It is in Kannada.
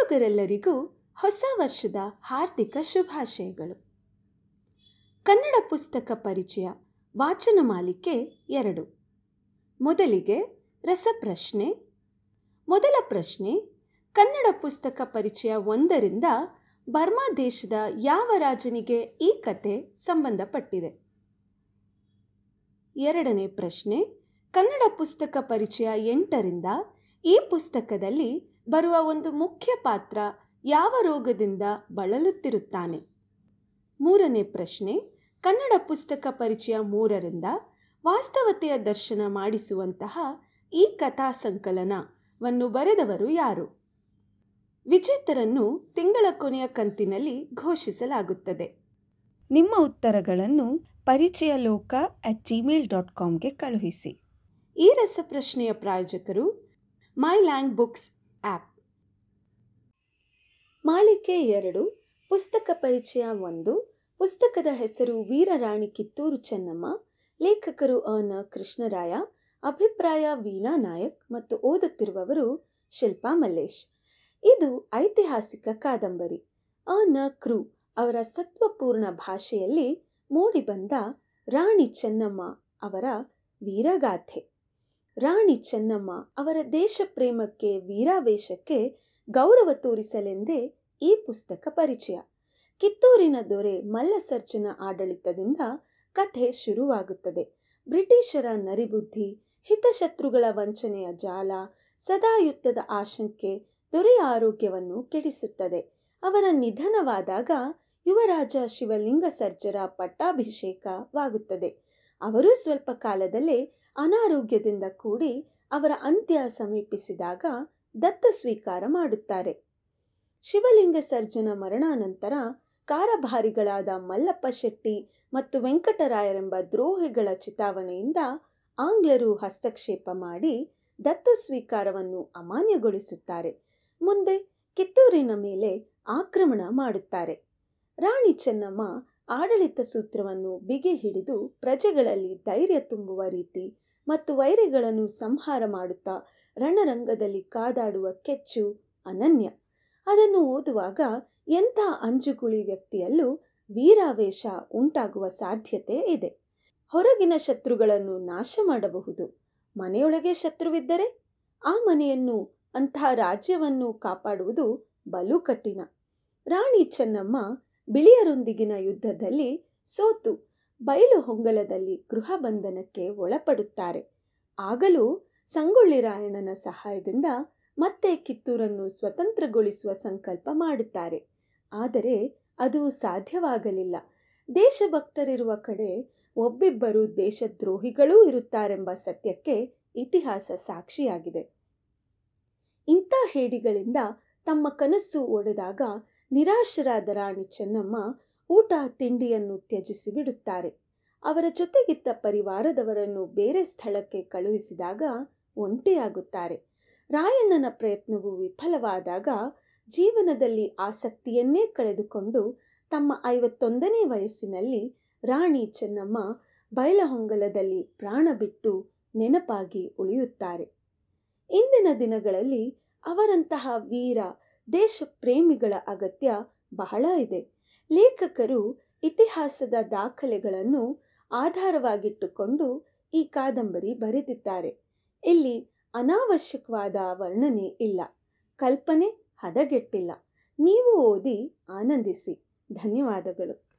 ಕೇಳುಗರೆಲ್ಲರಿಗೂ ಹೊಸ ವರ್ಷದ ಹಾರ್ದಿಕ ಶುಭಾಶಯಗಳು. ಕನ್ನಡ ಪುಸ್ತಕ ಪರಿಚಯ, ವಾಚನ ಮಾಲಿಕೆ ಎರಡು. ಮೊದಲಿಗೆ ರಸಪ್ರಶ್ನೆ. ಮೊದಲ ಪ್ರಶ್ನೆ, ಕನ್ನಡ ಪುಸ್ತಕ ಪರಿಚಯ ಒಂದರಿಂದ ಬರ್ಮಾ ದೇಶದ ಯಾವ ರಾಜನಿಗೆ ಈ ಕತೆ ಸಂಬಂಧಪಟ್ಟಿದೆ? ಎರಡನೇ ಪ್ರಶ್ನೆ, ಕನ್ನಡ ಪುಸ್ತಕ ಪರಿಚಯ ಎಂಟರಿಂದ ಈ ಪುಸ್ತಕದಲ್ಲಿ ಬರುವ ಒಂದು ಮುಖ್ಯ ಪಾತ್ರ ಯಾವ ರೋಗದಿಂದ ಬಳಲುತ್ತಿರುತ್ತಾನೆ? ಮೂರನೇ ಪ್ರಶ್ನೆ, ಕನ್ನಡ ಪುಸ್ತಕ ಪರಿಚಯ ಮೂರರಿಂದ ವಾಸ್ತವತೆಯ ದರ್ಶನ ಮಾಡಿಸುವಂತಹ ಈ ಕಥಾ ಸಂಕಲನವನ್ನು ಬರೆದವರು ಯಾರು? ವಿಜೇತರನ್ನು ತಿಂಗಳ ಕೊನೆಯ ಕಂತಿನಲ್ಲಿ ಘೋಷಿಸಲಾಗುತ್ತದೆ. ನಿಮ್ಮ ಉತ್ತರಗಳನ್ನು ಪರಿಚಯ ಲೋಕ ಅಟ್ ಜಿಮೇಲ್ ಡಾಟ್ ಕಾಮ್ಗೆ ಕಳುಹಿಸಿ. ಈ ರಸಪ್ರಶ್ನೆಯ ಪ್ರಾಯೋಜಕರು ಮೈ ಲ್ಯಾಂಗ್ ಬುಕ್ಸ್ ಆ್ಯಪ್ ಮಾಳಿಕೆ ಎರಡು, ಪುಸ್ತಕ ಪರಿಚಯ ಒಂದು, ಪುಸ್ತಕದ ಹೆಸರು ವೀರರಾಣಿ ಕಿತ್ತೂರು ಚೆನ್ನಮ್ಮ, ಲೇಖಕರು ಅನ ಕೃಷ್ಣರಾಯ, ಅಭಿಪ್ರಾಯ ವೀಣಾ ನಾಯಕ್ ಮತ್ತು ಓದುತ್ತಿರುವವರು ಶಿಲ್ಪಾ ಮಲ್ಲೇಶ್. ಇದು ಐತಿಹಾಸಿಕ ಕಾದಂಬರಿ. ಅ ನ ಕೃ ಅವರ ಸತ್ವಪೂರ್ಣ ಭಾಷೆಯಲ್ಲಿ ಮೂಡಿಬಂದ ರಾಣಿ ಚೆನ್ನಮ್ಮ ಅವರ ವೀರಗಾಥೆ. ರಾಣಿ ಚೆನ್ನಮ್ಮ ಅವರ ದೇಶ ಪ್ರೇಮಕ್ಕೆ ವೀರಾವೇಶಕ್ಕೆ ಗೌರವ ತೋರಿಸಲೆಂದೇ ಈ ಪುಸ್ತಕ ಪರಿಚಯ. ಕಿತ್ತೂರಿನ ದೊರೆ ಮಲ್ಲಸರ್ಜನ ಆಡಳಿತದಿಂದ ಕಥೆ ಶುರುವಾಗುತ್ತದೆ. ಬ್ರಿಟಿಷರ ನರಿಬುದ್ಧಿ, ಹಿತಶತ್ರುಗಳ ವಂಚನೆಯ ಜಾಲ ಸದಾ ಯುದ್ಧದ ಆಶಂಕೆ ದೊರೆಯ ಆರೋಗ್ಯವನ್ನು ಕೆಡಿಸುತ್ತದೆ. ಅವರ ನಿಧನವಾದಾಗ ಯುವರಾಜ ಶಿವಲಿಂಗ ಸರ್ಜರ ಪಟ್ಟಾಭಿಷೇಕವಾಗುತ್ತದೆ. ಅವರು ಸ್ವಲ್ಪ ಕಾಲದಲ್ಲೇ ಅನಾರೋಗ್ಯದಿಂದ ಕೂಡಿ ಅವರ ಅಂತ್ಯ ಸಮೀಪಿಸಿದಾಗ ದತ್ತ ಸ್ವೀಕಾರ ಮಾಡುತ್ತಾರೆ. ಶಿವಲಿಂಗ ಸರ್ಜನ ಮರಣಾನಂತರ ಕಾರಭಾರಿಗಳಾದ ಮಲ್ಲಪ್ಪ ಶೆಟ್ಟಿ ಮತ್ತು ವೆಂಕಟರಾಯರೆಂಬ ದ್ರೋಹಿಗಳ ಚಿತಾವಣೆಯಿಂದ ಆಂಗ್ಲರು ಹಸ್ತಕ್ಷೇಪ ಮಾಡಿ ದತ್ತು ಸ್ವೀಕಾರವನ್ನು ಅಮಾನ್ಯಗೊಳಿಸುತ್ತಾರೆ. ಮುಂದೆ ಕಿತ್ತೂರಿನ ಮೇಲೆ ಆಕ್ರಮಣ ಮಾಡುತ್ತಾರೆ. ರಾಣಿ ಚೆನ್ನಮ್ಮ ಆಡಳಿತ ಸೂತ್ರವನ್ನು ಬಿಗಿ ಹಿಡಿದು ಪ್ರಜೆಗಳಲ್ಲಿ ಧೈರ್ಯ ತುಂಬುವ ರೀತಿ ಮತ್ತು ವೈರಿಗಳನ್ನು ಸಂಹಾರ ಮಾಡುತ್ತಾ ರಣರಂಗದಲ್ಲಿ ಕಾದಾಡುವ ಕೆಚ್ಚು ಅನನ್ಯ. ಅದನ್ನು ಓದುವಾಗ ಎಂಥ ಅಂಜುಗುಳಿ ವ್ಯಕ್ತಿಯಲ್ಲೂ ವೀರಾವೇಶ ಉಂಟಾಗುವ ಸಾಧ್ಯತೆ ಇದೆ. ಹೊರಗಿನ ಶತ್ರುಗಳನ್ನು ನಾಶ ಮಾಡಬಹುದು. ಮನೆಯೊಳಗೆ ಶತ್ರುವಿದ್ದರೆ ಆ ಮನೆಯನ್ನು ಅಂತಹ ರಾಜ್ಯವನ್ನು ಕಾಪಾಡುವುದು ಬಲು ಕಠಿಣ. ರಾಣಿ ಚೆನ್ನಮ್ಮ ಬಿಳಿಯರೊಂದಿಗಿನ ಯುದ್ಧದಲ್ಲಿ ಸೋತು ಬಯಲು ಹೊಂಗಲದಲ್ಲಿ ಗೃಹಬಂಧನಕ್ಕೆ ಒಳಪಡುತ್ತಾರೆ. ಆಗಲೂ ಸಂಗೊಳ್ಳಿ ರಾಯಣ್ಣನ ಸಹಾಯದಿಂದ ಮತ್ತೆ ಕಿತ್ತೂರನ್ನು ಸ್ವತಂತ್ರಗೊಳಿಸುವ ಸಂಕಲ್ಪ ಮಾಡುತ್ತಾರೆ. ಆದರೆ ಅದು ಸಾಧ್ಯವಾಗಲಿಲ್ಲ. ದೇಶಭಕ್ತರಿರುವ ಕಡೆ ಒಬ್ಬಿಬ್ಬರು ದೇಶದ್ರೋಹಿಗಳೂ ಇರುತ್ತಾರೆಂಬ ಸತ್ಯಕ್ಕೆ ಇತಿಹಾಸ ಸಾಕ್ಷಿಯಾಗಿದೆ. ಇಂಥ ಹೇಡಿಗಳಿಂದ ತಮ್ಮ ಕನಸು ಒಡೆದಾಗ ನಿರಾಶರಾದ ರಾಣಿ ಚೆನ್ನಮ್ಮ ಊಟ, ತಿಂಡಿಯನ್ನು ತ್ಯಜಿಸಿ ಬಿಡುತ್ತಾರೆ. ಅವರ ಜೊತೆಗಿದ್ದ ಪರಿವಾರದವರನ್ನು ಬೇರೆ ಸ್ಥಳಕ್ಕೆ ಕಳುಹಿಸಿದಾಗ ಒಂಟಿಯಾಗುತ್ತಾರೆ. ರಾಯಣ್ಣನ ಪ್ರಯತ್ನವು ವಿಫಲವಾದಾಗ ಜೀವನದಲ್ಲಿ ಆಸಕ್ತಿಯನ್ನೇ ಕಳೆದುಕೊಂಡು ತಮ್ಮ ಐವತ್ತೊಂದನೇ ವಯಸ್ಸಿನಲ್ಲಿ ರಾಣಿ ಚೆನ್ನಮ್ಮ ಬಯಲಹೊಂಗಲದಲ್ಲಿ ಪ್ರಾಣ ಬಿಟ್ಟು ನೆನಪಾಗಿ ಉಳಿಯುತ್ತಾರೆ. ಇಂದಿನ ದಿನಗಳಲ್ಲಿ ಅವರಂತಹ ವೀರ ದೇಶ ಪ್ರೇಮಿಗಳ ಅಗತ್ಯ ಬಹಳ ಇದೆ. ಲೇಖಕರು ಇತಿಹಾಸದ ದಾಖಲೆಗಳನ್ನು ಆಧಾರವಾಗಿಟ್ಟುಕೊಂಡು ಈ ಕಾದಂಬರಿ ಬರೆದಿದ್ದಾರೆ. ಇಲ್ಲಿ ಅನಾವಶ್ಯಕವಾದ ವರ್ಣನೆ ಇಲ್ಲ. ಕಲ್ಪನೆ ಹದಗೆಟ್ಟಿಲ್ಲ. ನೀವು ಓದಿ ಆನಂದಿಸಿ. ಧನ್ಯವಾದಗಳು.